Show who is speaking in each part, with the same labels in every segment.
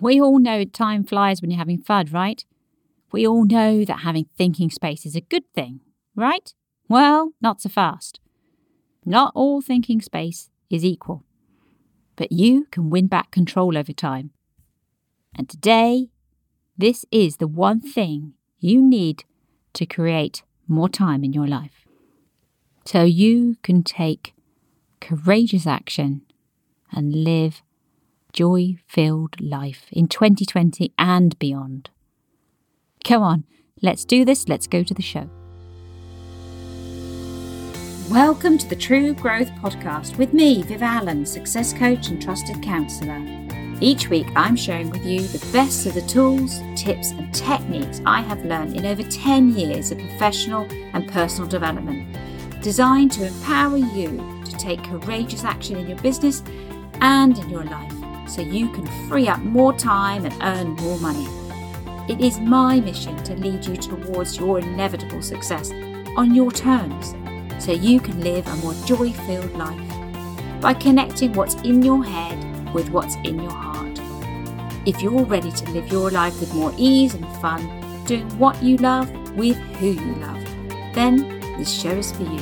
Speaker 1: We all know time flies when you're having fun, right? We all know that having thinking space is a good thing, right? Well, not so fast. Not all thinking space is equal, but you can win back control over time. And today, this is the one thing you need to create more time in your life. So you can take courageous action and live joy filled life in 2020 and beyond. Come on, let's do this. Let's go to the show. Welcome to the True Growth Podcast with me, Viv Allen, success coach and trusted counsellor. Each week, I'm sharing with you the best of the tools, tips, and techniques I have learned in over 10 years of professional and personal development, designed to empower you to take courageous action in your business and in your life so you can free up more time and earn more money. It is my mission to lead you towards your inevitable success on your terms so you can live a more joy filled life by connecting what's in your head with what's in your heart. If you're ready to live your life with more ease and fun, doing what you love with who you love, then this show is for you.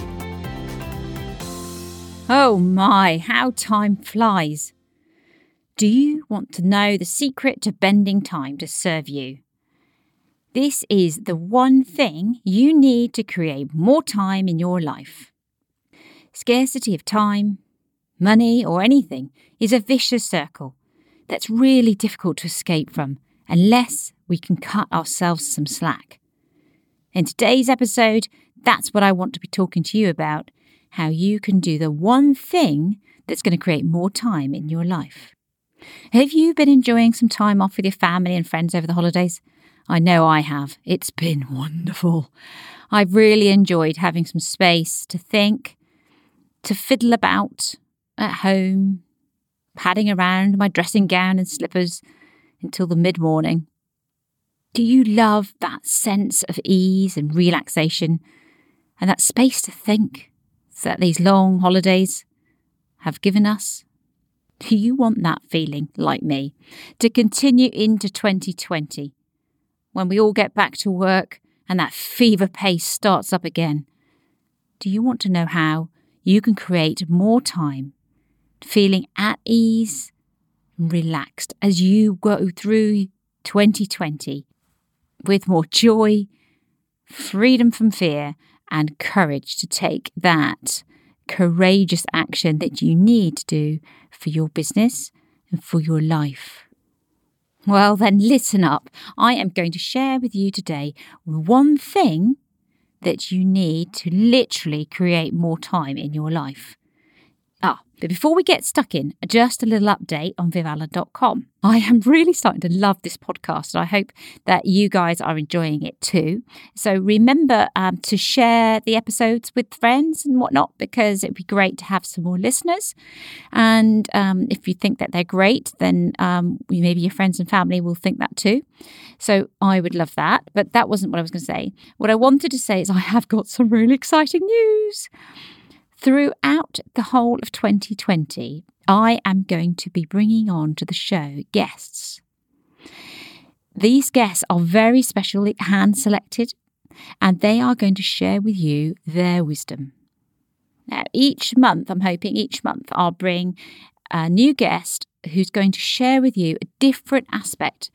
Speaker 1: Oh my, how time flies! Do you want to know the secret to bending time to serve you? This is the one thing you need to create more time in your life. Scarcity of time, money, or anything is a vicious circle that's really difficult to escape from unless we can cut ourselves some slack. In today's episode, that's what I want to be talking to you about how you can do the one thing that's going to create more time in your life. Have you been enjoying some time off with your family and friends over the holidays? I know I have. It's been wonderful. I've really enjoyed having some space to think, to fiddle about at home, padding around my dressing gown and slippers until the mid morning. Do you love that sense of ease and relaxation and that space to think that these long holidays have given us? Do you want that feeling, like me, to continue into 2020 when we all get back to work and that fever pace starts up again? Do you want to know how you can create more time, feeling at ease and relaxed as you go through 2020 with more joy, freedom from fear, and courage to take that courageous action that you need to do for your business and for your life. Well, then listen up. I am going to share with you today one thing that you need to literally create more time in your life. But before we get stuck in, just a little update on vivallen.com. I am really starting to love this podcast, and I hope that you guys are enjoying it too. So remember um, to share the episodes with friends and whatnot, because it'd be great to have some more listeners. And um, if you think that they're great, then um, maybe your friends and family will think that too. So I would love that. But that wasn't what I was going to say. What I wanted to say is I have got some really exciting news. Throughout the whole of 2020, I am going to be bringing on to the show guests. These guests are very specially hand selected and they are going to share with you their wisdom. Now, each month, I'm hoping each month, I'll bring a new guest who's going to share with you a different aspect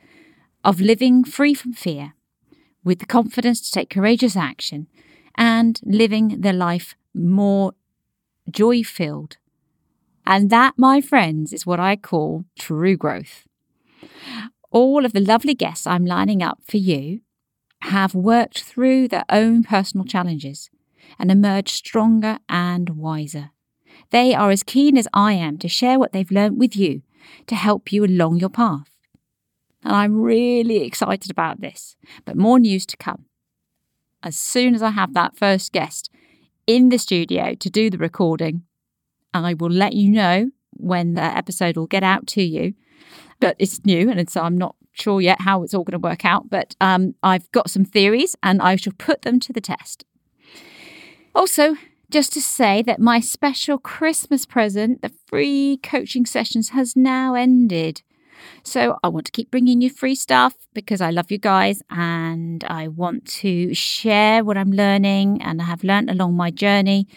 Speaker 1: of living free from fear with the confidence to take courageous action and living their life more joy filled. And that, my friends, is what I call true growth. All of the lovely guests I'm lining up for you have worked through their own personal challenges and emerged stronger and wiser. They are as keen as I am to share what they've learned with you to help you along your path. And I'm really excited about this, but more news to come. As soon as I have that first guest in the studio to do the recording. I will let you know when the episode will get out to you. But it's new, and so I'm not sure yet how it's all going to work out. But um, I've got some theories, and I shall put them to the test. Also, just to say that my special Christmas present, the free coaching sessions, has now ended. So I want to keep bringing you free stuff because I love you guys and I want to share what I'm learning and I have learned along my journey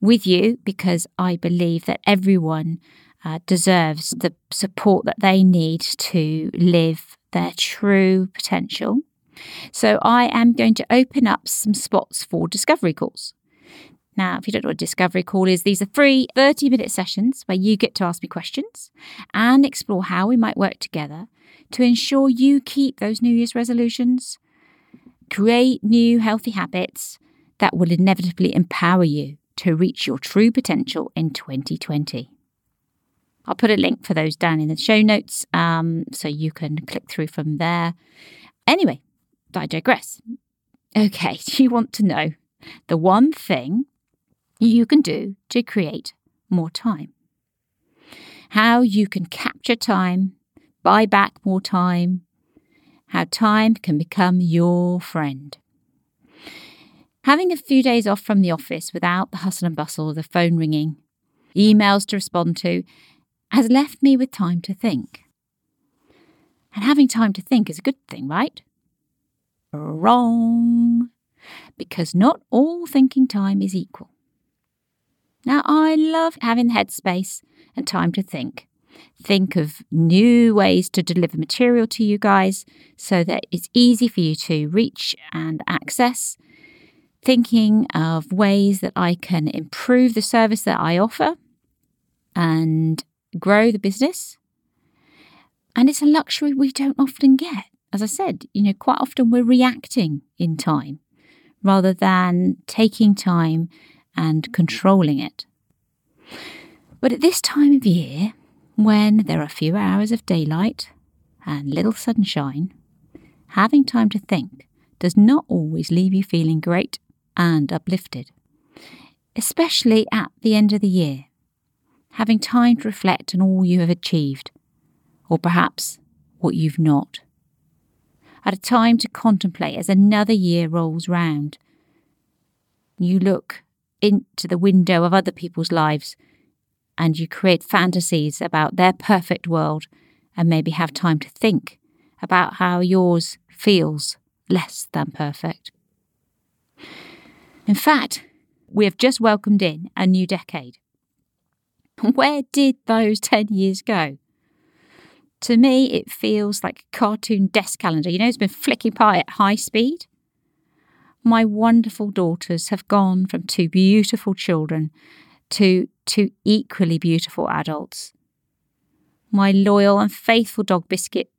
Speaker 1: with you because I believe that everyone uh, deserves the support that they need to live their true potential. So I am going to open up some spots for discovery calls. Now, if you don't know what discovery call is, these are free 30 minute sessions where you get to ask me questions and explore how we might work together to ensure you keep those New Year's resolutions, create new healthy habits that will inevitably empower you to reach your true potential in 2020. I'll put a link for those down in the show notes um, so you can click through from there. Anyway, I digress. Okay, do you want to know the one thing you can do to create more time. How you can capture time, buy back more time, how time can become your friend. Having a few days off from the office without the hustle and bustle of the phone ringing, emails to respond to, has left me with time to think. And having time to think is a good thing, right? Wrong. Because not all thinking time is equal. Now, I love having headspace and time to think. Think of new ways to deliver material to you guys so that it's easy for you to reach and access. Thinking of ways that I can improve the service that I offer and grow the business. And it's a luxury we don't often get. As I said, you know, quite often we're reacting in time rather than taking time and controlling it. But at this time of year, when there are fewer hours of daylight and little sunshine, having time to think does not always leave you feeling great and uplifted, especially at the end of the year. Having time to reflect on all you have achieved, or perhaps what you've not. At a time to contemplate as another year rolls round. You look into the window of other people's lives and you create fantasies about their perfect world and maybe have time to think about how yours feels less than perfect. In fact, we have just welcomed in a new decade. Where did those 10 years go? To me, it feels like a cartoon desk calendar. You know, it's been flicking by at high speed my wonderful daughters have gone from two beautiful children to two equally beautiful adults. My loyal and faithful dog Biscuit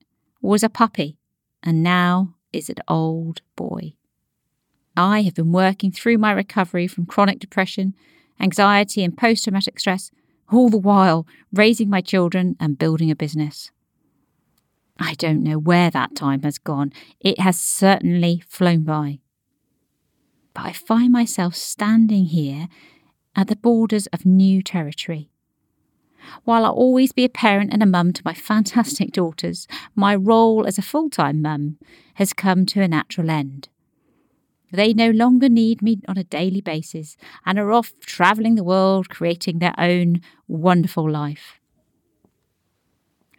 Speaker 1: was a puppy and now is an old boy. I have been working through my recovery from chronic depression, anxiety, and post traumatic stress, all the while raising my children and building a business. I don't know where that time has gone. It has certainly flown by but I find myself standing here at the borders of new territory. While I'll always be a parent and a mum to my fantastic daughters, my role as a full time mum has come to a natural end. They no longer need me on a daily basis and are off travelling the world creating their own wonderful life.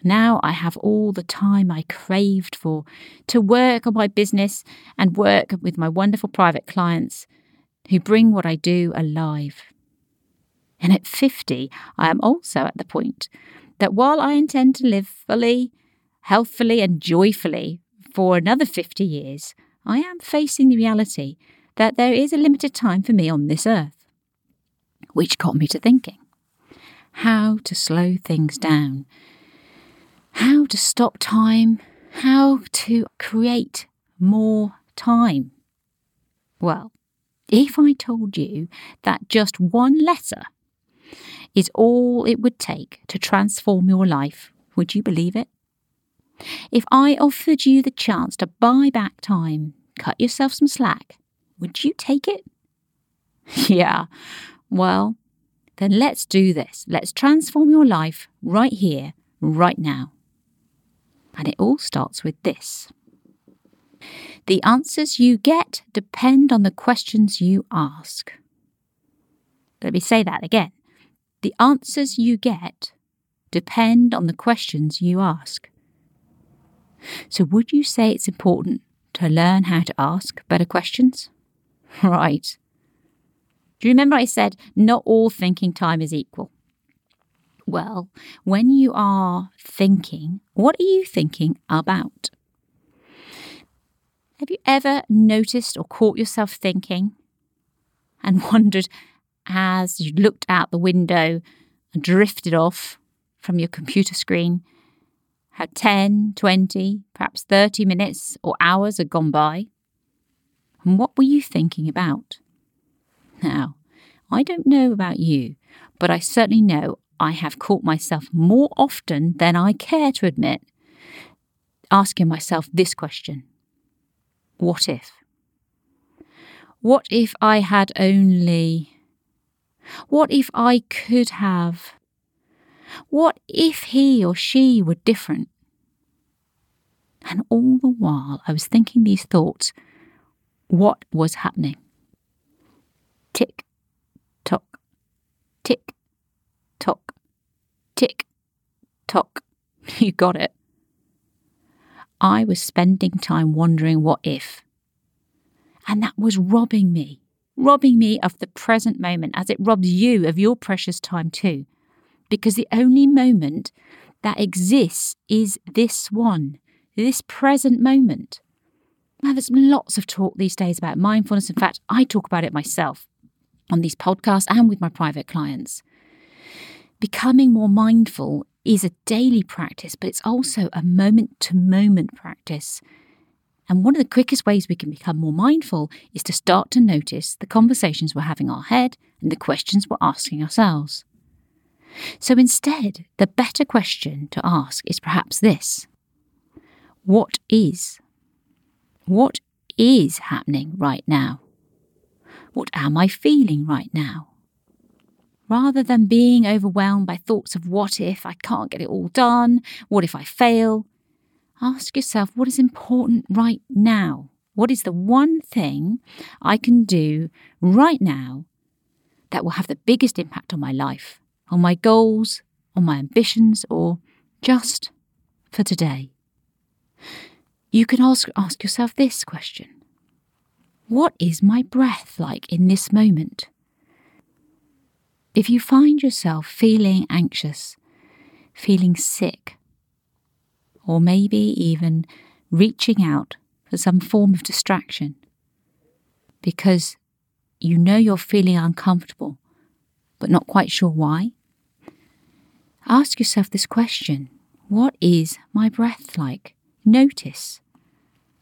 Speaker 1: Now I have all the time I craved for to work on my business and work with my wonderful private clients who bring what I do alive. And at 50, I am also at the point that while I intend to live fully, healthfully, and joyfully for another 50 years, I am facing the reality that there is a limited time for me on this earth. Which got me to thinking how to slow things down how to stop time, how to create more time. Well, if I told you that just one letter is all it would take to transform your life, would you believe it? If I offered you the chance to buy back time, cut yourself some slack, would you take it? yeah, well, then let's do this. Let's transform your life right here, right now. And it all starts with this The answers you get depend on the questions you ask. Let me say that again. The answers you get depend on the questions you ask. So, would you say it's important to learn how to ask better questions? Right. Do you remember I said not all thinking time is equal? Well, when you are thinking, what are you thinking about? Have you ever noticed or caught yourself thinking and wondered as you looked out the window and drifted off from your computer screen how 10, 20, perhaps 30 minutes or hours had gone by? And what were you thinking about? Now, I don't know about you, but I certainly know I have caught myself more often than I care to admit asking myself this question What if? What if I had only. What if I could have. What if he or she were different? And all the while I was thinking these thoughts, what was happening? Tick, tock, tick, tock, tick, tock. You got it. I was spending time wondering what if. And that was robbing me, robbing me of the present moment as it robs you of your precious time too. Because the only moment that exists is this one, this present moment. Now, there's lots of talk these days about mindfulness. In fact, I talk about it myself on these podcasts and with my private clients. Becoming more mindful is a daily practice, but it's also a moment to moment practice. And one of the quickest ways we can become more mindful is to start to notice the conversations we're having in our head and the questions we're asking ourselves. So instead, the better question to ask is perhaps this What is? What is happening right now? What am I feeling right now? Rather than being overwhelmed by thoughts of what if I can't get it all done, what if I fail, ask yourself what is important right now? What is the one thing I can do right now that will have the biggest impact on my life, on my goals, on my ambitions, or just for today? You can also ask yourself this question What is my breath like in this moment? If you find yourself feeling anxious, feeling sick, or maybe even reaching out for some form of distraction because you know you're feeling uncomfortable but not quite sure why, ask yourself this question What is my breath like? Notice.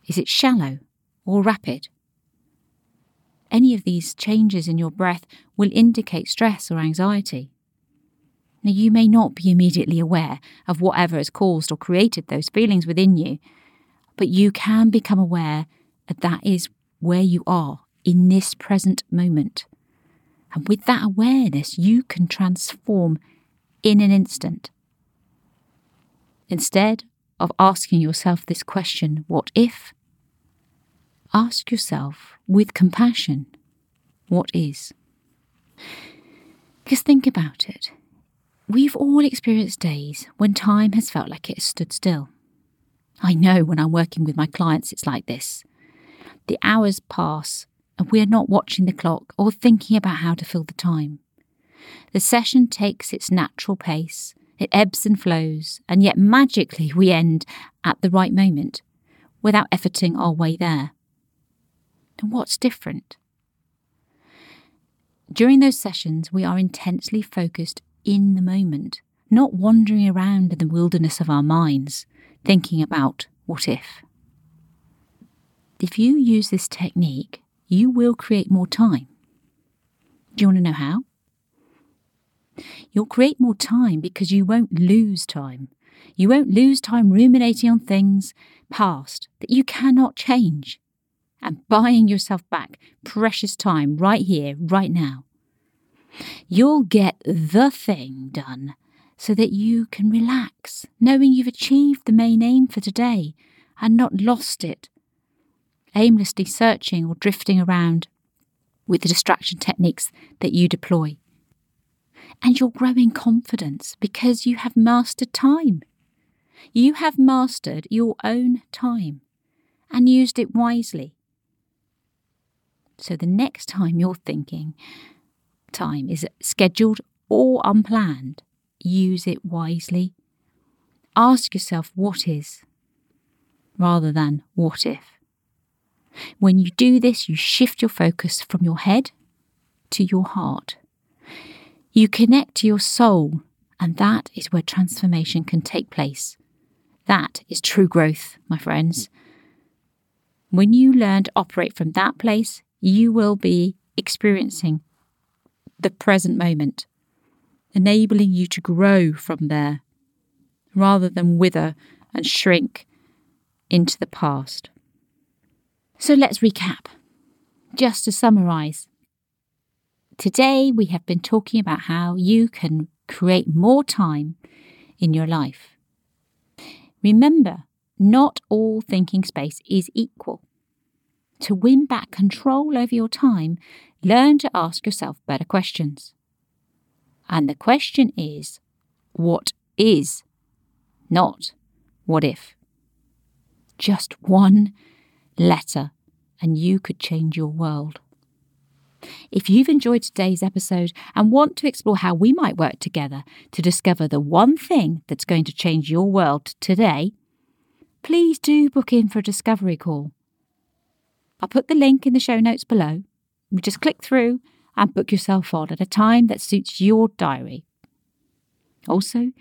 Speaker 1: Is it shallow or rapid? Any of these changes in your breath will indicate stress or anxiety. Now, you may not be immediately aware of whatever has caused or created those feelings within you, but you can become aware that that is where you are in this present moment. And with that awareness, you can transform in an instant. Instead of asking yourself this question, what if? Ask yourself with compassion, what is? Because think about it. We've all experienced days when time has felt like it has stood still. I know when I'm working with my clients, it's like this. The hours pass and we're not watching the clock or thinking about how to fill the time. The session takes its natural pace it ebbs and flows, and yet magically we end at the right moment without efforting our way there. And what's different? During those sessions, we are intensely focused in the moment, not wandering around in the wilderness of our minds, thinking about what if. If you use this technique, you will create more time. Do you want to know how? You'll create more time because you won't lose time. You won't lose time ruminating on things past that you cannot change and buying yourself back precious time right here, right now. You'll get the thing done so that you can relax, knowing you've achieved the main aim for today and not lost it, aimlessly searching or drifting around with the distraction techniques that you deploy and you'll grow in confidence because you have mastered time. You have mastered your own time and used it wisely. So the next time you're thinking time is scheduled or unplanned, use it wisely. Ask yourself what is rather than what if. When you do this, you shift your focus from your head to your heart. You connect to your soul, and that is where transformation can take place. That is true growth, my friends. When you learn to operate from that place, you will be experiencing the present moment, enabling you to grow from there rather than wither and shrink into the past. So let's recap. Just to summarise, today we have been talking about how you can create more time in your life. Remember, not all thinking space is equal. To win back control over your time, learn to ask yourself better questions. And the question is, what is, not what if. Just one letter, and you could change your world. If you've enjoyed today's episode and want to explore how we might work together to discover the one thing that's going to change your world today, please do book in for a discovery call. I'll put the link in the show notes below. Just click through and book yourself on at a time that suits your diary. Also,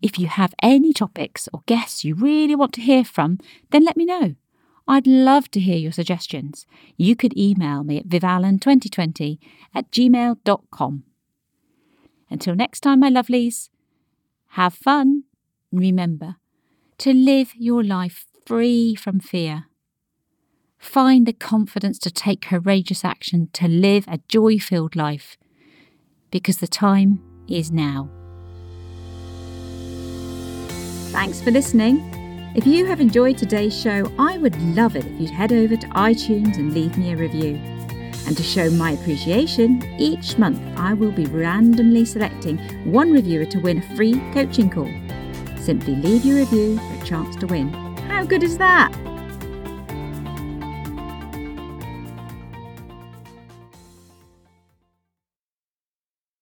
Speaker 1: if you have any topics or guests you really want to hear from, then let me know. I'd love to hear your suggestions. You could email me at vivallen2020 at gmail.com. Until next time, my lovelies, have fun. Remember to live your life free from fear. Find the confidence to take courageous action to live a joy filled life because the time is now. Thanks for listening. If you have enjoyed today's show, I would love it if you'd head over to iTunes and leave me a review. And to show my appreciation, each month I will be randomly selecting one reviewer to win a free coaching call. Simply leave your review for a chance to win. How good is that?